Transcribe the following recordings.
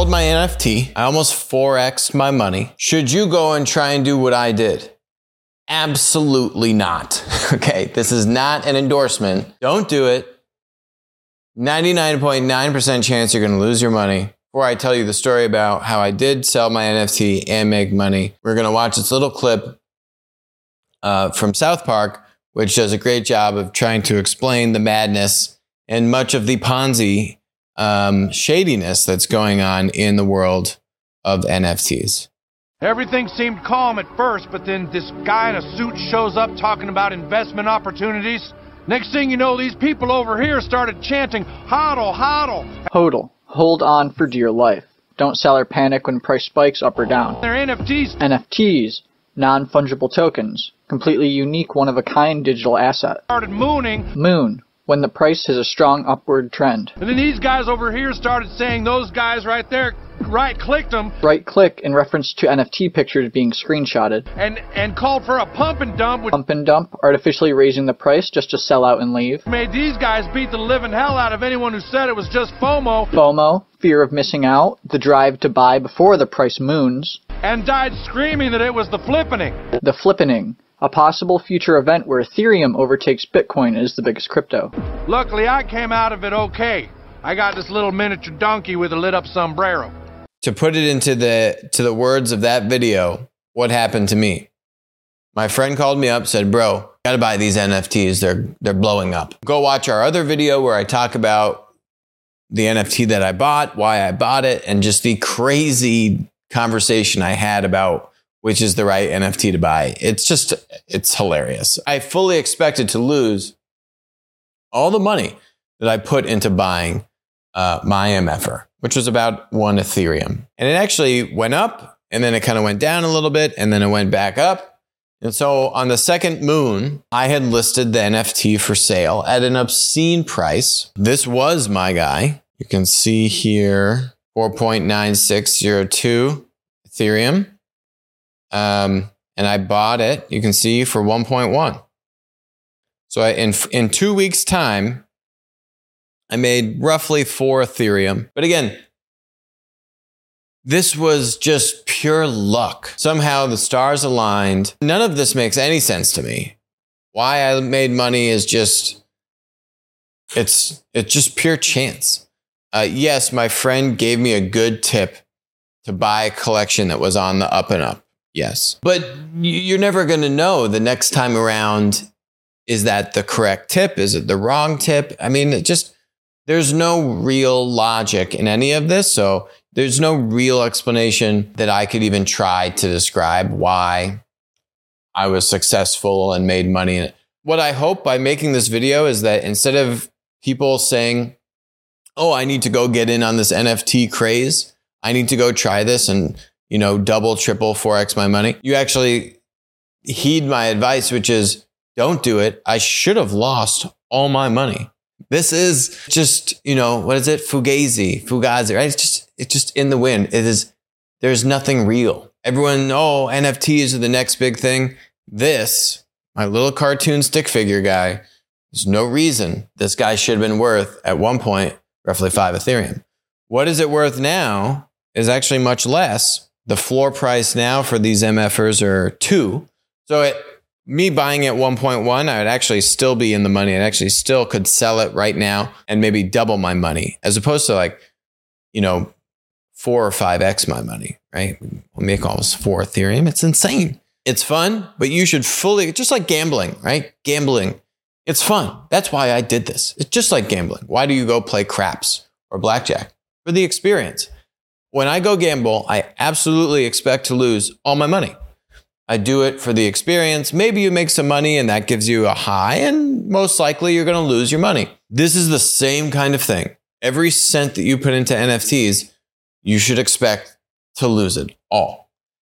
sold my NFT. I almost 4x my money. Should you go and try and do what I did? Absolutely not. okay, this is not an endorsement. Don't do it. 99.9% chance you're going to lose your money. Before I tell you the story about how I did sell my NFT and make money, we're going to watch this little clip uh, from South Park, which does a great job of trying to explain the madness and much of the Ponzi um, shadiness that's going on in the world of NFTs. Everything seemed calm at first, but then this guy in a suit shows up talking about investment opportunities. Next thing you know, these people over here started chanting, hodl, hodl. HODL. Hold on for dear life. Don't sell or panic when price spikes up or down. Their NFTs. NFTs. Non-fungible tokens. Completely unique one-of-a-kind digital asset. Started mooning. Moon. When the price has a strong upward trend. And then these guys over here started saying those guys right there right clicked them. Right click in reference to NFT pictures being screenshotted. And and called for a pump and dump which pump and dump, artificially raising the price just to sell out and leave. Made these guys beat the living hell out of anyone who said it was just FOMO. FOMO, fear of missing out, the drive to buy before the price moons. And died screaming that it was the flippening. The flippening. A possible future event where Ethereum overtakes Bitcoin as the biggest crypto. Luckily, I came out of it okay. I got this little miniature donkey with a lit up sombrero. To put it into the to the words of that video, what happened to me? My friend called me up, said, "Bro, got to buy these NFTs. They're they're blowing up. Go watch our other video where I talk about the NFT that I bought, why I bought it, and just the crazy conversation I had about which is the right NFT to buy. It's just, it's hilarious. I fully expected to lose all the money that I put into buying uh, my MFer, which was about one Ethereum. And it actually went up and then it kind of went down a little bit and then it went back up. And so on the second moon, I had listed the NFT for sale at an obscene price. This was my guy. You can see here 4.9602 Ethereum. Um, and I bought it, you can see, for 1.1. So I, in, in two weeks' time, I made roughly four Ethereum. But again, this was just pure luck. Somehow the stars aligned. None of this makes any sense to me. Why I made money is just, it's, it's just pure chance. Uh, yes, my friend gave me a good tip to buy a collection that was on the up and up. Yes. But you're never going to know the next time around is that the correct tip? Is it the wrong tip? I mean, it just there's no real logic in any of this. So there's no real explanation that I could even try to describe why I was successful and made money. What I hope by making this video is that instead of people saying, Oh, I need to go get in on this NFT craze. I need to go try this and you know, double, triple, 4x my money. You actually heed my advice, which is don't do it. I should have lost all my money. This is just, you know, what is it? Fugazi, Fugazi, right? It's just, it's just in the wind. It is, there's nothing real. Everyone, oh, NFTs are the next big thing. This, my little cartoon stick figure guy, there's no reason this guy should have been worth at one point roughly five Ethereum. What is it worth now is actually much less the floor price now for these MFers are two. So it, me buying at 1.1, I would actually still be in the money. I actually still could sell it right now and maybe double my money as opposed to like, you know, four or five X my money, right? We'll make almost four Ethereum. It's insane. It's fun, but you should fully, just like gambling, right? Gambling. It's fun. That's why I did this. It's just like gambling. Why do you go play craps or blackjack? For the experience. When I go gamble, I absolutely expect to lose all my money. I do it for the experience. Maybe you make some money and that gives you a high, and most likely you're going to lose your money. This is the same kind of thing. Every cent that you put into NFTs, you should expect to lose it all.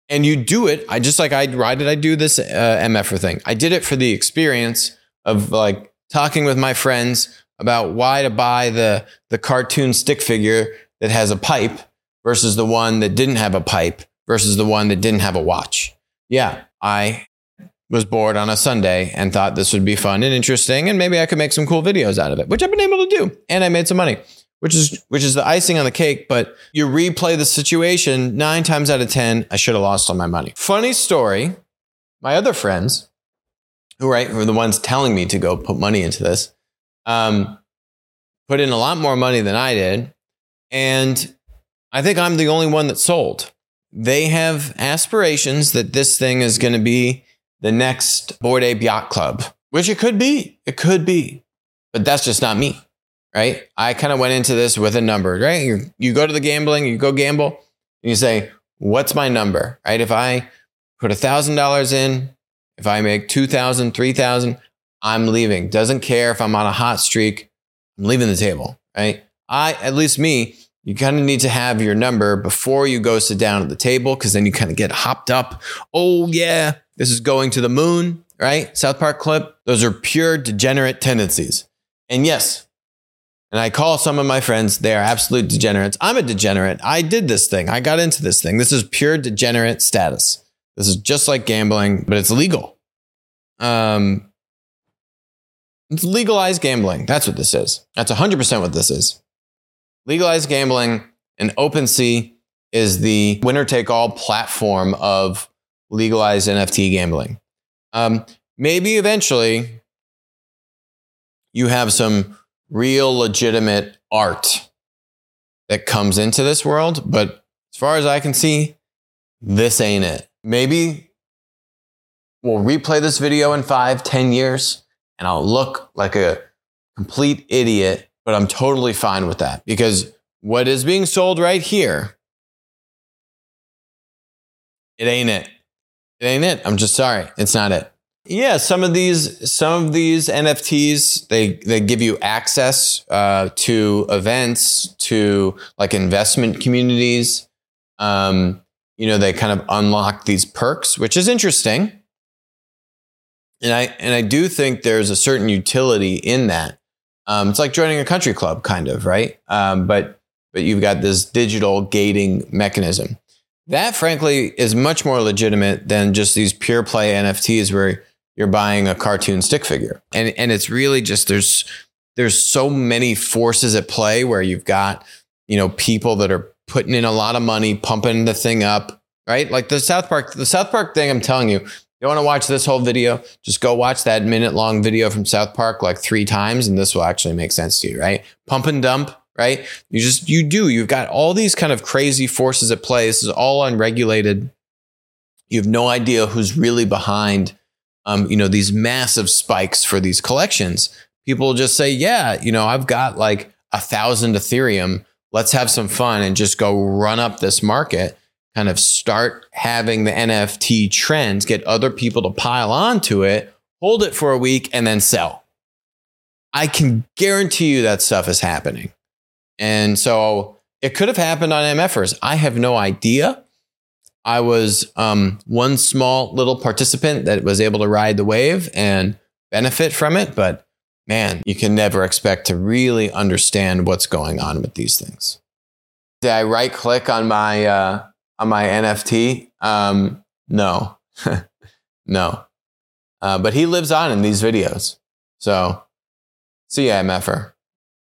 And you do it. I just like I why did I do this uh, MFer thing? I did it for the experience of like talking with my friends about why to buy the the cartoon stick figure that has a pipe versus the one that didn't have a pipe versus the one that didn't have a watch. Yeah, I was bored on a Sunday and thought this would be fun and interesting and maybe I could make some cool videos out of it, which I've been able to do. And I made some money, which is which is the icing on the cake. But you replay the situation nine times out of ten, I should have lost all my money. Funny story. My other friends, who right, who are the ones telling me to go put money into this, um, put in a lot more money than I did, and I think I'm the only one that sold. They have aspirations that this thing is going to be the next Bored Ape Yacht Club, which it could be. It could be, but that's just not me right? I kind of went into this with a number, right? You, you go to the gambling, you go gamble, and you say, what's my number, right? If I put a thousand dollars in, if I make two thousand, three thousand, I'm leaving. Doesn't care if I'm on a hot streak, I'm leaving the table, right? I, at least me, you kind of need to have your number before you go sit down at the table because then you kind of get hopped up. Oh, yeah, this is going to the moon, right? South Park clip. Those are pure degenerate tendencies. And yes, and I call some of my friends, they are absolute degenerates. I'm a degenerate. I did this thing. I got into this thing. This is pure degenerate status. This is just like gambling, but it's legal. Um, it's legalized gambling. That's what this is. That's 100% what this is. Legalized gambling and OpenSea is the winner take all platform of legalized NFT gambling. Um, maybe eventually you have some real legitimate art that comes into this world. But as far as I can see, this ain't it. Maybe we'll replay this video in five, ten years, and I'll look like a complete idiot, but I'm totally fine with that because what is being sold right here, it ain't it. It ain't it. I'm just sorry. It's not it. Yeah, some of these some of these NFTs they they give you access uh, to events, to like investment communities. Um, you know, they kind of unlock these perks, which is interesting. And I and I do think there's a certain utility in that. Um, it's like joining a country club, kind of, right? Um, but but you've got this digital gating mechanism. That, frankly, is much more legitimate than just these pure play NFTs where you're buying a cartoon stick figure. And and it's really just there's there's so many forces at play where you've got, you know, people that are putting in a lot of money, pumping the thing up, right? Like the South Park, the South Park thing, I'm telling you, you want to watch this whole video, just go watch that minute long video from South Park like three times, and this will actually make sense to you, right? Pump and dump, right? You just, you do, you've got all these kind of crazy forces at play. This is all unregulated. You have no idea who's really behind um, you know, these massive spikes for these collections, people just say, yeah, you know, I've got like a thousand Ethereum. Let's have some fun and just go run up this market, kind of start having the NFT trends, get other people to pile onto it, hold it for a week, and then sell. I can guarantee you that stuff is happening. And so it could have happened on MFers. I have no idea. I was um, one small little participant that was able to ride the wave and benefit from it. But man, you can never expect to really understand what's going on with these things. Did I right click on my uh, on my NFT? Um, no, no. Uh, but he lives on in these videos. So see ya, MFer.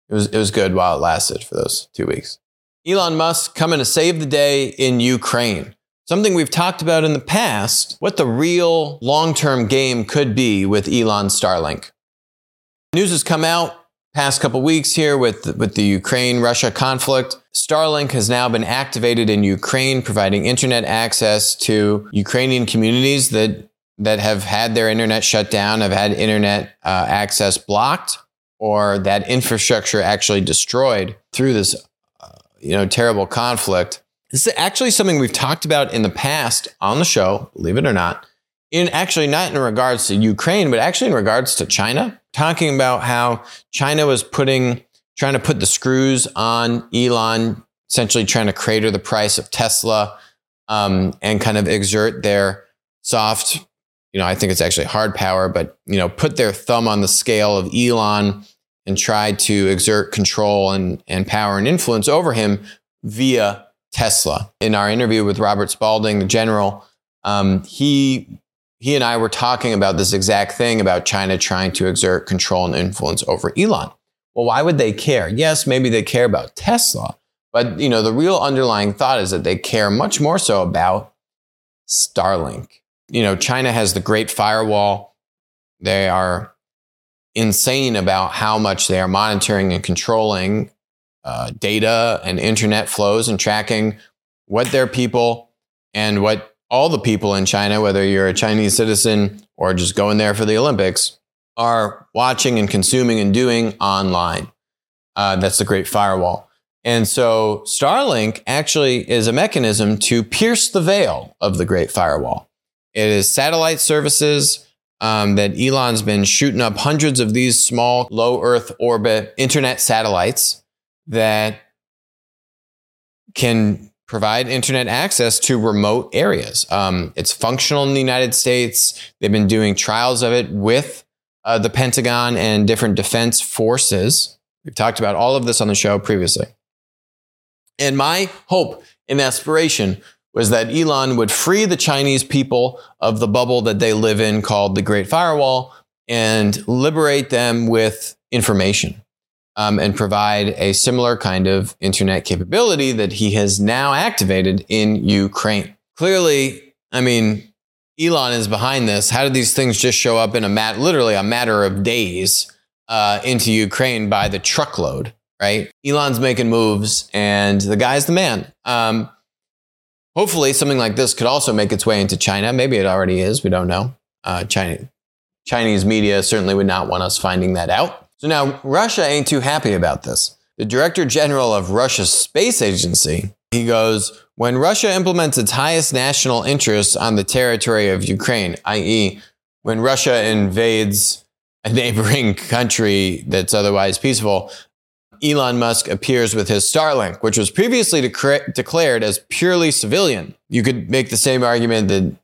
It was it was good while it lasted for those two weeks. Elon Musk coming to save the day in Ukraine. Something we've talked about in the past, what the real long-term game could be with Elon Starlink. News has come out past couple weeks here with, with the Ukraine-Russia conflict. Starlink has now been activated in Ukraine, providing internet access to Ukrainian communities that, that have had their internet shut down, have had internet uh, access blocked, or that infrastructure actually destroyed through this uh, you know, terrible conflict. This is actually something we've talked about in the past on the show, believe it or not. In actually not in regards to Ukraine, but actually in regards to China, talking about how China was putting trying to put the screws on Elon, essentially trying to crater the price of Tesla um, and kind of exert their soft, you know, I think it's actually hard power, but you know, put their thumb on the scale of Elon and try to exert control and, and power and influence over him via Tesla. In our interview with Robert Spalding, the general, um, he he and I were talking about this exact thing about China trying to exert control and influence over Elon. Well, why would they care? Yes, maybe they care about Tesla, but you know, the real underlying thought is that they care much more so about Starlink. You know, China has the Great Firewall. They are insane about how much they are monitoring and controlling uh, data and internet flows and tracking what their people and what all the people in China, whether you're a Chinese citizen or just going there for the Olympics, are watching and consuming and doing online. Uh, that's the Great Firewall. And so Starlink actually is a mechanism to pierce the veil of the Great Firewall. It is satellite services um, that Elon's been shooting up hundreds of these small, low Earth orbit internet satellites that can provide internet access to remote areas. Um, it's functional in the United States. They've been doing trials of it with uh, the Pentagon and different defense forces. We've talked about all of this on the show previously. And my hope and aspiration was that Elon would free the Chinese people of the bubble that they live in called the Great Firewall and liberate them with information um, and provide a similar kind of internet capability that he has now activated in Ukraine. Clearly, I mean, Elon is behind this. How did these things just show up in a mat, literally a matter of days uh, into Ukraine by the truckload? Right? Elon's making moves, and the guy's the man. Um, hopefully, something like this could also make its way into China. Maybe it already is. We don't know. Uh, China, Chinese media certainly would not want us finding that out. So now Russia ain't too happy about this. The director general of Russia's space agency, he goes, when Russia implements its highest national interests on the territory of Ukraine, i.e., when Russia invades a neighboring country that's otherwise peaceful, Elon Musk appears with his Starlink, which was previously declared as purely civilian. You could make the same argument that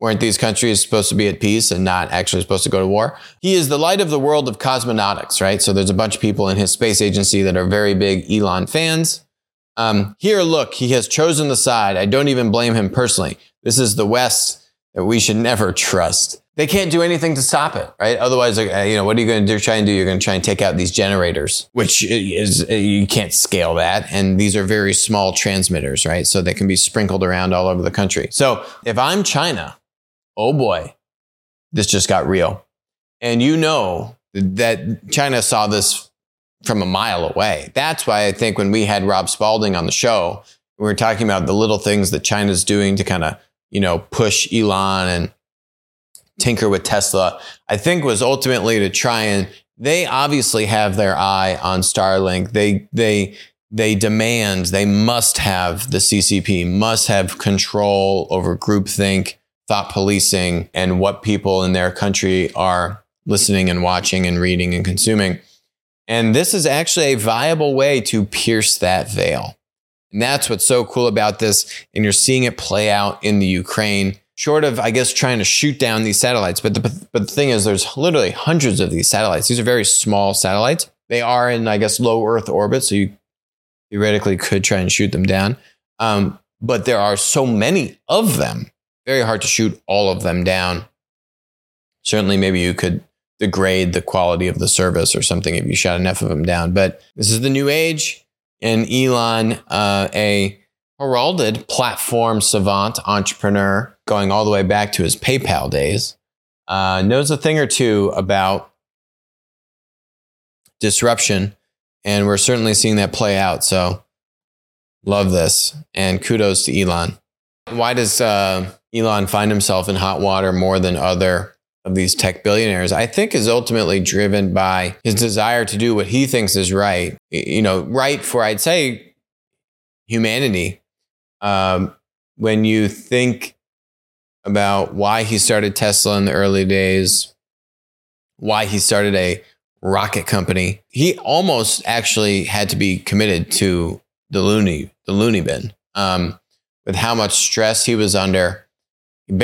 Weren't these countries supposed to be at peace and not actually supposed to go to war? He is the light of the world of cosmonautics, right? So there's a bunch of people in his space agency that are very big Elon fans. Um, here, look, he has chosen the side. I don't even blame him personally. This is the West that we should never trust. They can't do anything to stop it, right? Otherwise, uh, you know, what are you going to do, try and do? You're going to try and take out these generators, which is, uh, you can't scale that. And these are very small transmitters, right? So they can be sprinkled around all over the country. So if I'm China, oh boy, this just got real. And you know that China saw this from a mile away. That's why I think when we had Rob Spalding on the show, we were talking about the little things that China's doing to kind of, you know, push Elon and tinker with Tesla, I think was ultimately to try and they obviously have their eye on Starlink. They they they demand, they must have the CCP, must have control over groupthink thought policing and what people in their country are listening and watching and reading and consuming. And this is actually a viable way to pierce that veil. And that's what's so cool about this. And you're seeing it play out in the Ukraine, short of, I guess, trying to shoot down these satellites. But the, but the thing is, there's literally hundreds of these satellites. These are very small satellites. They are in, I guess, low Earth orbit. So you theoretically could try and shoot them down. Um, but there are so many of them very hard to shoot all of them down. Certainly, maybe you could degrade the quality of the service or something if you shot enough of them down. But this is the new age, and Elon, uh, a heralded platform savant entrepreneur, going all the way back to his PayPal days, uh, knows a thing or two about disruption, and we're certainly seeing that play out. So, love this, and kudos to Elon. Why does uh, Elon find himself in hot water more than other of these tech billionaires, I think is ultimately driven by his desire to do what he thinks is right. You know, right for, I'd say, humanity. Um, when you think about why he started Tesla in the early days, why he started a rocket company, he almost actually had to be committed to the loony, the loony bin, um, with how much stress he was under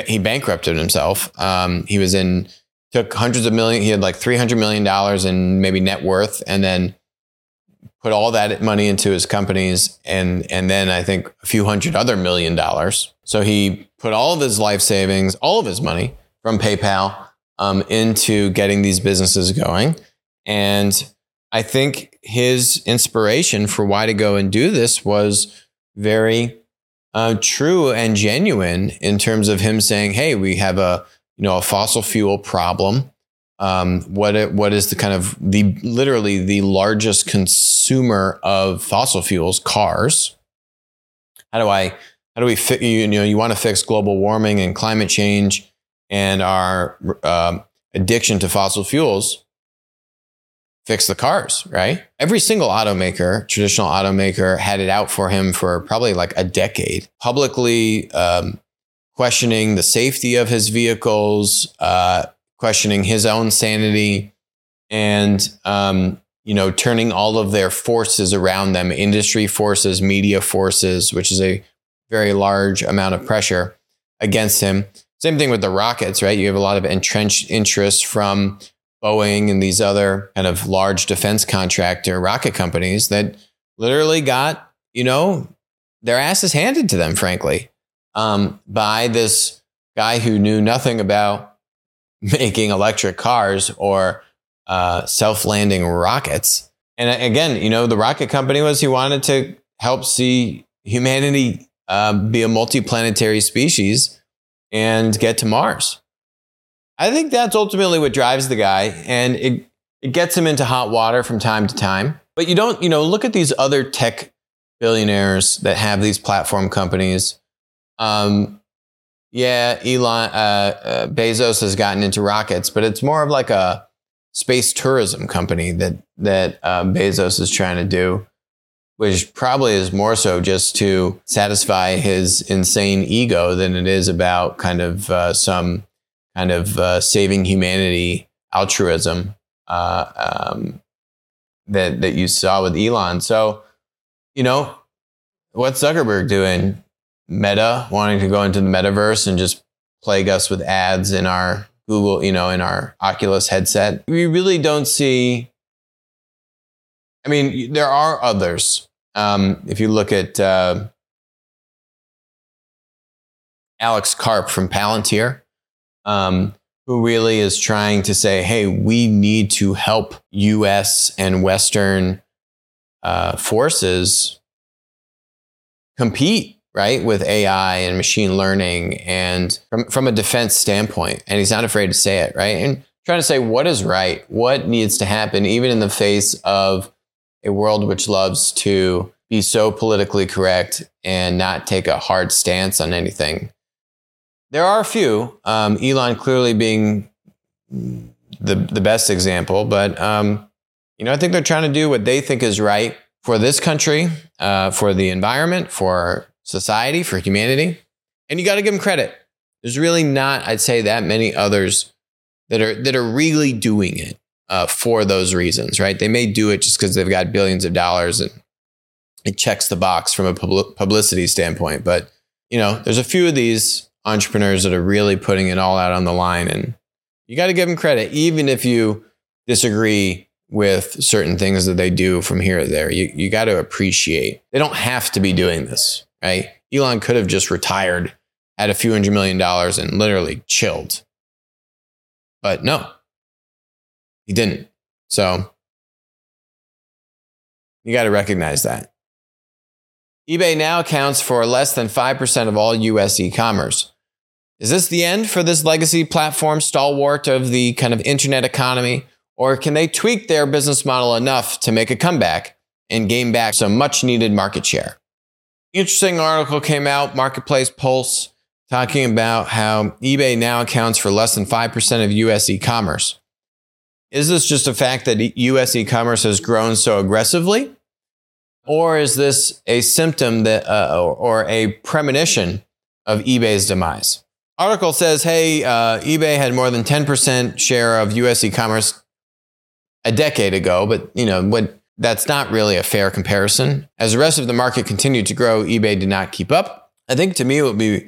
he bankrupted himself. Um, he was in took hundreds of million. He had like three hundred million dollars in maybe net worth, and then put all that money into his companies, and and then I think a few hundred other million dollars. So he put all of his life savings, all of his money from PayPal um, into getting these businesses going, and I think his inspiration for why to go and do this was very uh, true and genuine in terms of him saying, "Hey, we have a you know a fossil fuel problem. Um, what what is the kind of the literally the largest consumer of fossil fuels? Cars. How do I how do we fi- you, know you want to fix global warming and climate change and our uh, addiction to fossil fuels? Fix the cars, right? Every single automaker, traditional automaker, had it out for him for probably like a decade. Publicly um, questioning the safety of his vehicles, uh, questioning his own sanity, and um, you know, turning all of their forces around them, industry forces, media forces, which is a very large amount of pressure against him. Same thing with the rockets, right? You have a lot of entrenched interest from Boeing and these other kind of large defense contractor rocket companies that literally got, you know, their asses handed to them, frankly, um, by this guy who knew nothing about making electric cars or uh, self landing rockets. And again, you know, the rocket company was he wanted to help see humanity uh, be a multi planetary species and get to Mars. I think that's ultimately what drives the guy, and it it gets him into hot water from time to time. But you don't, you know, look at these other tech billionaires that have these platform companies. Um, yeah, Elon uh, uh, Bezos has gotten into rockets, but it's more of like a space tourism company that that uh, Bezos is trying to do, which probably is more so just to satisfy his insane ego than it is about kind of uh, some kind of uh, saving humanity altruism uh, um, that that you saw with Elon. So, you know, what's Zuckerberg doing? Meta wanting to go into the metaverse and just plague us with ads in our Google, you know, in our Oculus headset. We really don't see. I mean, there are others. Um, if you look at uh, Alex Karp from Palantir, um, who really is trying to say, hey, we need to help US and Western uh, forces compete, right, with AI and machine learning and from, from a defense standpoint. And he's not afraid to say it, right? And trying to say what is right, what needs to happen, even in the face of a world which loves to be so politically correct and not take a hard stance on anything. There are a few, um, Elon clearly being the, the best example, but um, you know, I think they're trying to do what they think is right for this country, uh, for the environment, for society, for humanity. And you got to give them credit. There's really not, I'd say, that many others that are that are really doing it uh, for those reasons, right? They may do it just because they've got billions of dollars and it checks the box from a publicity standpoint. But you know, there's a few of these entrepreneurs that are really putting it all out on the line. And you got to give them credit, even if you disagree with certain things that they do from here or there. You, you got to appreciate they don't have to be doing this, right? Elon could have just retired, at a few hundred million dollars, and literally chilled. But no, he didn't. So you got to recognize that. eBay now accounts for less than 5% of all US e commerce. Is this the end for this legacy platform stalwart of the kind of internet economy? Or can they tweak their business model enough to make a comeback and gain back some much needed market share? Interesting article came out, Marketplace Pulse, talking about how eBay now accounts for less than 5% of US e commerce. Is this just a fact that US e commerce has grown so aggressively? Or is this a symptom that, uh, or a premonition of eBay's demise? Article says, hey, uh, eBay had more than 10% share of US e-commerce a decade ago, but you know what? That's not really a fair comparison. As the rest of the market continued to grow, eBay did not keep up. I think to me, it would be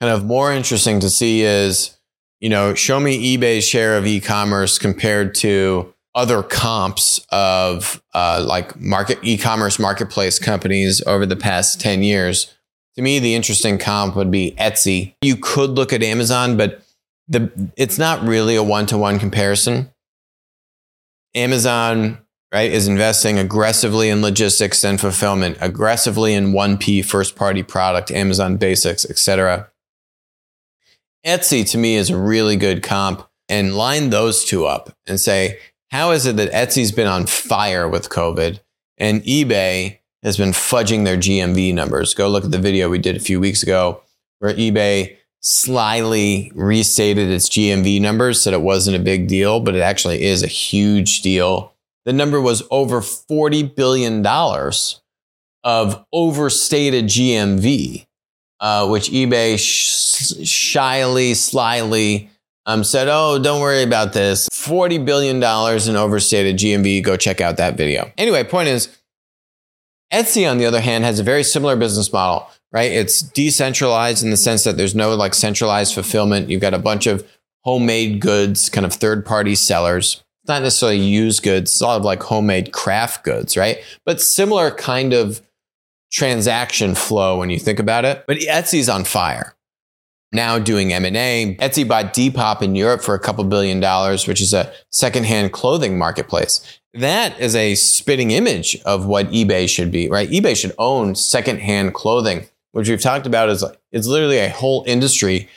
kind of more interesting to see is, you know, show me eBay's share of e-commerce compared to other comps of uh, like market e-commerce marketplace companies over the past 10 years to me, the interesting comp would be Etsy. You could look at Amazon, but the it's not really a one to one comparison. Amazon right, is investing aggressively in logistics and fulfillment, aggressively in 1P first party product, Amazon Basics, etc. Etsy to me is a really good comp and line those two up and say, how is it that Etsy's been on fire with COVID and eBay has been fudging their GMV numbers? Go look at the video we did a few weeks ago where eBay slyly restated its GMV numbers, said it wasn't a big deal, but it actually is a huge deal. The number was over $40 billion of overstated GMV, uh, which eBay sh- shyly, slyly um, said, Oh, don't worry about this. $40 billion in overstated GMV. Go check out that video. Anyway, point is, Etsy, on the other hand, has a very similar business model right? It's decentralized in the sense that there's no like centralized fulfillment. You've got a bunch of homemade goods, kind of third party sellers. Not necessarily used goods, it's a lot of like homemade craft goods, right? But similar kind of transaction flow when you think about it. But Etsy's on fire. Now doing M&A. Etsy bought Depop in Europe for a couple billion dollars, which is a secondhand clothing marketplace. That is a spitting image of what eBay should be, right? eBay should own secondhand clothing which we've talked about is it's literally a whole industry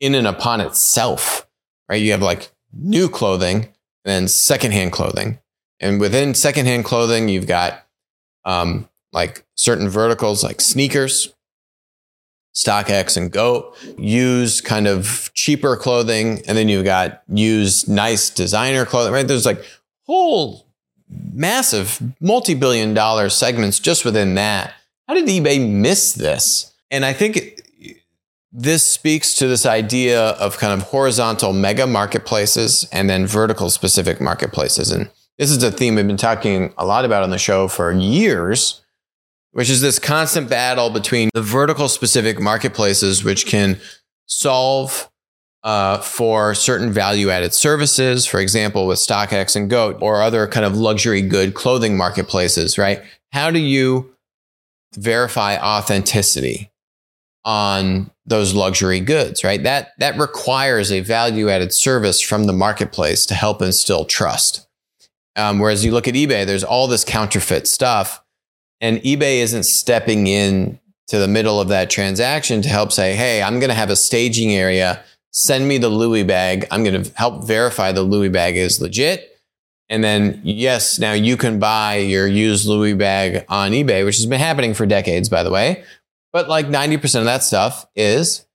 in and upon itself, right? You have like new clothing and then secondhand clothing. And within secondhand clothing, you've got um, like certain verticals like sneakers, StockX and GOAT, used kind of cheaper clothing. And then you've got used nice designer clothing, right? There's like whole massive multi billion dollar segments just within that how did eBay miss this? And I think this speaks to this idea of kind of horizontal mega marketplaces and then vertical specific marketplaces. And this is a theme we've been talking a lot about on the show for years, which is this constant battle between the vertical specific marketplaces, which can solve uh, for certain value added services, for example, with StockX and GOAT or other kind of luxury good clothing marketplaces, right? How do you verify authenticity on those luxury goods, right? That that requires a value added service from the marketplace to help instill trust. Um, whereas you look at eBay, there's all this counterfeit stuff, and eBay isn't stepping in to the middle of that transaction to help say, "Hey, I'm going to have a staging area. Send me the Louis bag. I'm going to help verify the Louis bag is legit." And then, yes, now you can buy your used Louis bag on eBay, which has been happening for decades, by the way. But like 90% of that stuff is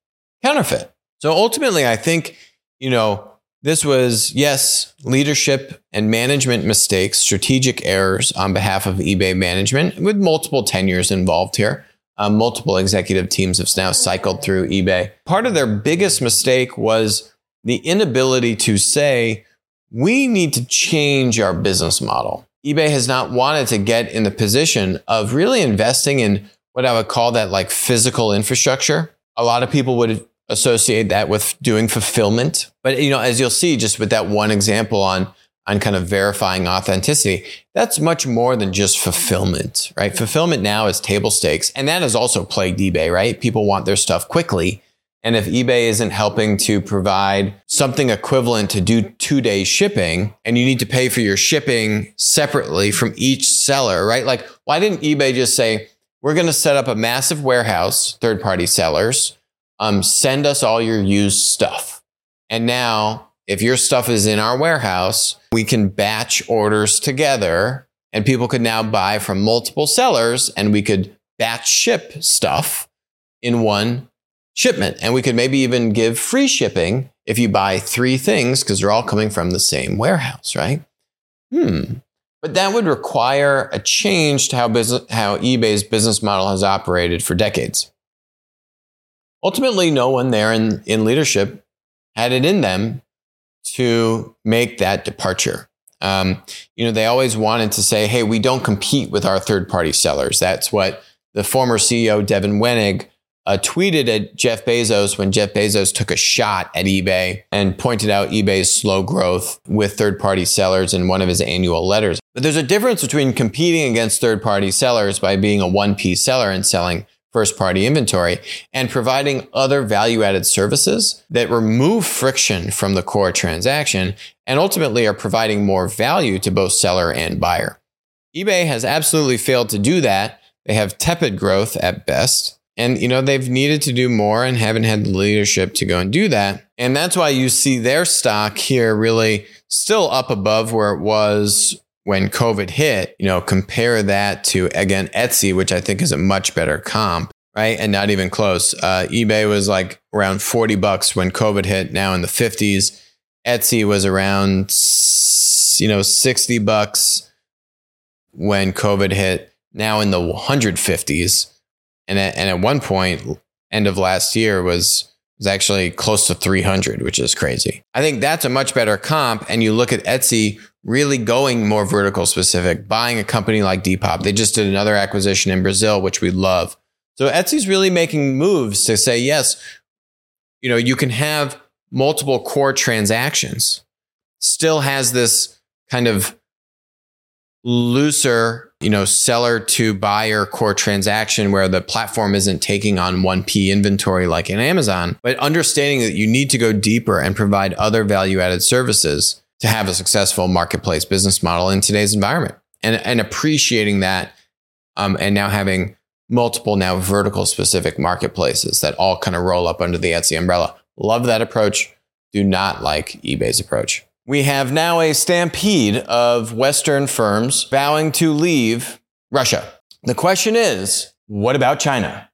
counterfeit. So ultimately, I think, you know, this was, yes, leadership and management mistakes, strategic errors on behalf of eBay management with multiple tenures involved here. Um, multiple executive teams have now cycled through eBay. Part of their biggest mistake was the inability to say, we need to change our business model. eBay has not wanted to get in the position of really investing in what I would call that like physical infrastructure. A lot of people would associate that with doing fulfillment. But you know, as you'll see just with that one example on on kind of verifying authenticity, that's much more than just fulfillment, right? Fulfillment now is table stakes and that has also plagued eBay, right? People want their stuff quickly and if eBay isn't helping to provide something equivalent to do two day shipping and you need to pay for your shipping separately from each seller, right? Like, why didn't eBay just say, we're going to set up a massive warehouse, third party sellers, um, send us all your used stuff. And now, if your stuff is in our warehouse, we can batch orders together and people could now buy from multiple sellers and we could batch ship stuff in one shipment. And we could maybe even give free shipping if you buy three things because they're all coming from the same warehouse, right? Hmm. But that would require a change to how, business, how eBay's business model has operated for decades. Ultimately, no one there in, in leadership had it in them to make that departure. Um, you know, they always wanted to say, hey, we don't compete with our third party sellers. That's what the former CEO, Devin Wenig, uh, tweeted at Jeff Bezos when Jeff Bezos took a shot at eBay and pointed out eBay's slow growth with third party sellers in one of his annual letters. But there's a difference between competing against third party sellers by being a one piece seller and selling first party inventory and providing other value added services that remove friction from the core transaction and ultimately are providing more value to both seller and buyer. eBay has absolutely failed to do that. They have tepid growth at best. And, you know, they've needed to do more and haven't had the leadership to go and do that. And that's why you see their stock here really still up above where it was when COVID hit. You know, compare that to, again, Etsy, which I think is a much better comp, right? And not even close. Uh, eBay was like around 40 bucks when COVID hit, now in the 50s. Etsy was around, you know, 60 bucks when COVID hit, now in the 150s and at, and at one point, end of last year was was actually close to 300, which is crazy. I think that's a much better comp. And you look at Etsy really going more vertical specific, buying a company like Depop. They just did another acquisition in Brazil, which we love. So Etsy's really making moves to say, yes, you know, you can have multiple core transactions, still has this kind of looser, you know, seller to buyer core transaction where the platform isn't taking on 1P inventory like in Amazon, but understanding that you need to go deeper and provide other value added services to have a successful marketplace business model in today's environment and, and appreciating that. Um, and now having multiple now vertical specific marketplaces that all kind of roll up under the Etsy umbrella. Love that approach. Do not like eBay's approach we have now a stampede of Western firms vowing to leave Russia. The question is, what about China?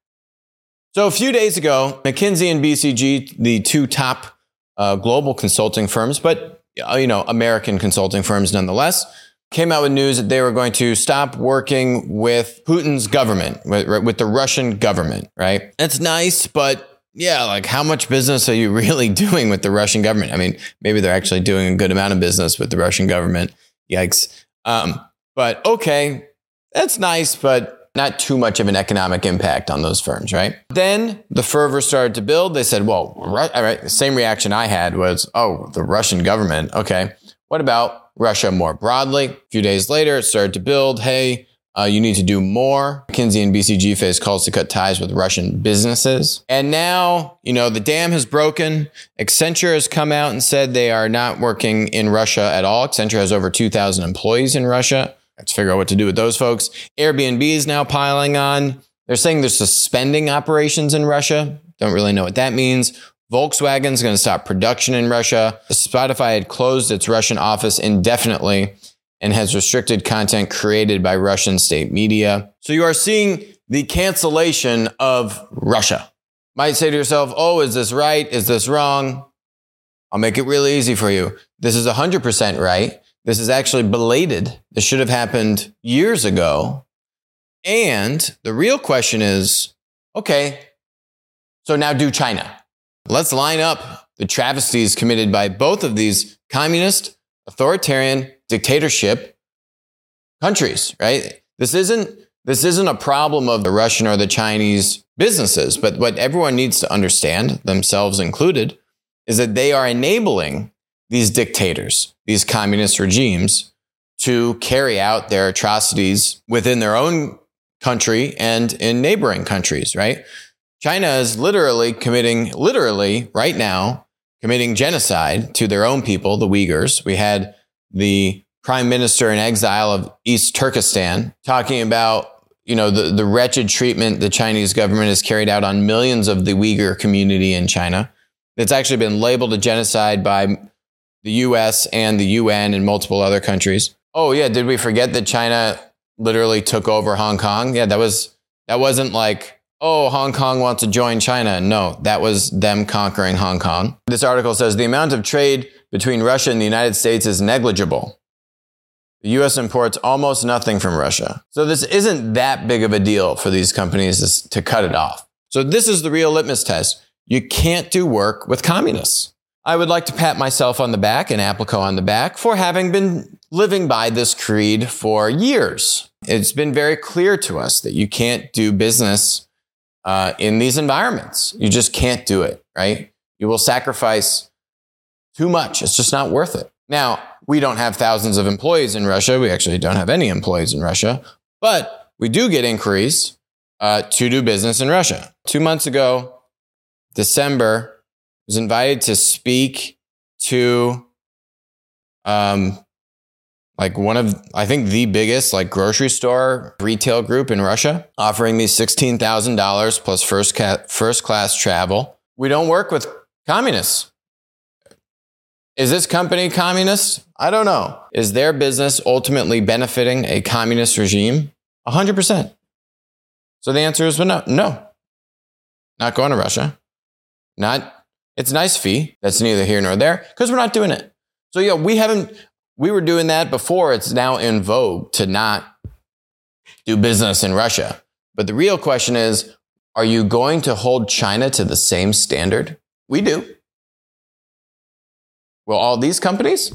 So a few days ago, McKinsey and BCG, the two top uh, global consulting firms, but uh, you know American consulting firms nonetheless, came out with news that they were going to stop working with Putin's government, with, with the Russian government. Right? That's nice, but yeah, like how much business are you really doing with the Russian government? I mean, maybe they're actually doing a good amount of business with the Russian government. Yikes. Um, but okay, that's nice, but not too much of an economic impact on those firms, right? Then the fervor started to build. They said, well, right, all right, the same reaction I had was, oh, the Russian government. Okay. What about Russia more broadly? A few days later, it started to build. Hey, uh, you need to do more. McKinsey and BCG face calls to cut ties with Russian businesses. And now, you know, the dam has broken. Accenture has come out and said they are not working in Russia at all. Accenture has over 2,000 employees in Russia. Let's figure out what to do with those folks. Airbnb is now piling on. They're saying they're suspending operations in Russia. Don't really know what that means. Volkswagen's going to stop production in Russia. Spotify had closed its Russian office indefinitely and has restricted content created by Russian state media. So you are seeing the cancellation of Russia. Might say to yourself, oh, is this right? Is this wrong? I'll make it really easy for you. This is 100% right. This is actually belated. This should have happened years ago. And the real question is okay, so now do China. Let's line up the travesties committed by both of these communist, authoritarian, dictatorship countries, right? This isn't this isn't a problem of the Russian or the Chinese businesses, but what everyone needs to understand, themselves included, is that they are enabling these dictators, these communist regimes to carry out their atrocities within their own country and in neighboring countries, right? China is literally committing, literally right now, committing genocide to their own people, the Uyghurs. We had the prime minister in exile of East Turkestan, talking about you know the, the wretched treatment the Chinese government has carried out on millions of the Uyghur community in China. It's actually been labeled a genocide by the US and the UN and multiple other countries. Oh yeah, did we forget that China literally took over Hong Kong? Yeah, that was that wasn't like oh, Hong Kong wants to join China. No, that was them conquering Hong Kong. This article says the amount of trade between Russia and the United States is negligible. The US imports almost nothing from Russia. So this isn't that big of a deal for these companies to cut it off. So this is the real litmus test. You can't do work with communists. I would like to pat myself on the back and Applico on the back for having been living by this creed for years. It's been very clear to us that you can't do business uh, in these environments. You just can't do it, right? You will sacrifice too much. It's just not worth it. Now, we don't have thousands of employees in Russia. We actually don't have any employees in Russia, but we do get inquiries uh, to do business in Russia. Two months ago, December, I was invited to speak to um, like one of I think the biggest like grocery store retail group in Russia, offering me sixteen thousand dollars plus first ca- first class travel. We don't work with communists. Is this company communist? I don't know. Is their business ultimately benefiting a communist regime? 100%. So the answer is no. No. Not going to Russia. Not, it's nice fee. That's neither here nor there because we're not doing it. So, yeah, we haven't, we were doing that before. It's now in vogue to not do business in Russia. But the real question is are you going to hold China to the same standard? We do. Will all these companies?